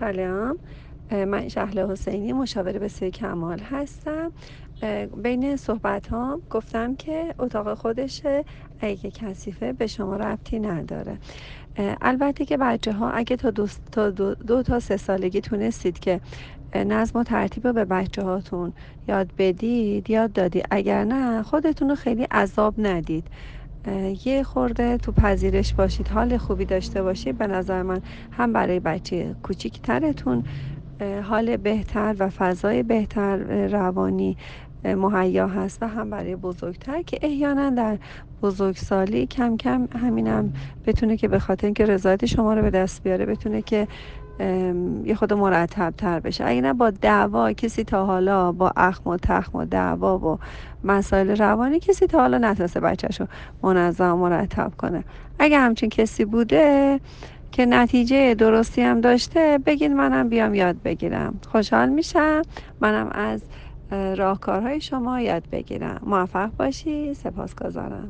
سلام. من شهله حسینی مشاور بسیار کمال هستم. بین صحبت ها گفتم که اتاق خودشه اگه کثیفه به شما ربطی نداره. البته که بچه ها اگه تا دو, تا دو, دو تا سه سالگی تونستید که نظم و ترتیب رو به بچه هاتون یاد بدید یاد دادید اگر نه خودتون رو خیلی عذاب ندید. یه خورده تو پذیرش باشید حال خوبی داشته باشید. به نظر من هم برای بچه کوچیکترتون حال بهتر و فضای بهتر روانی مهیا هست و هم برای بزرگتر که احیانا در بزرگسالی کم کم همینم بتونه که به خاطر اینکه رضایت شما رو به دست بیاره بتونه که یه خود مرتب تر بشه. اگه نه با دعوا کسی تا حالا با اخم و تخم و دعوا و مسائل روانی کسی تا حالا نتونسته بچهشو منظم مرتب کنه. اگه همچین کسی بوده که نتیجه درستی هم داشته بگین منم بیام یاد بگیرم. خوشحال میشم. منم از راهکارهای شما یاد بگیرم. موفق باشی. سپاسگزارم.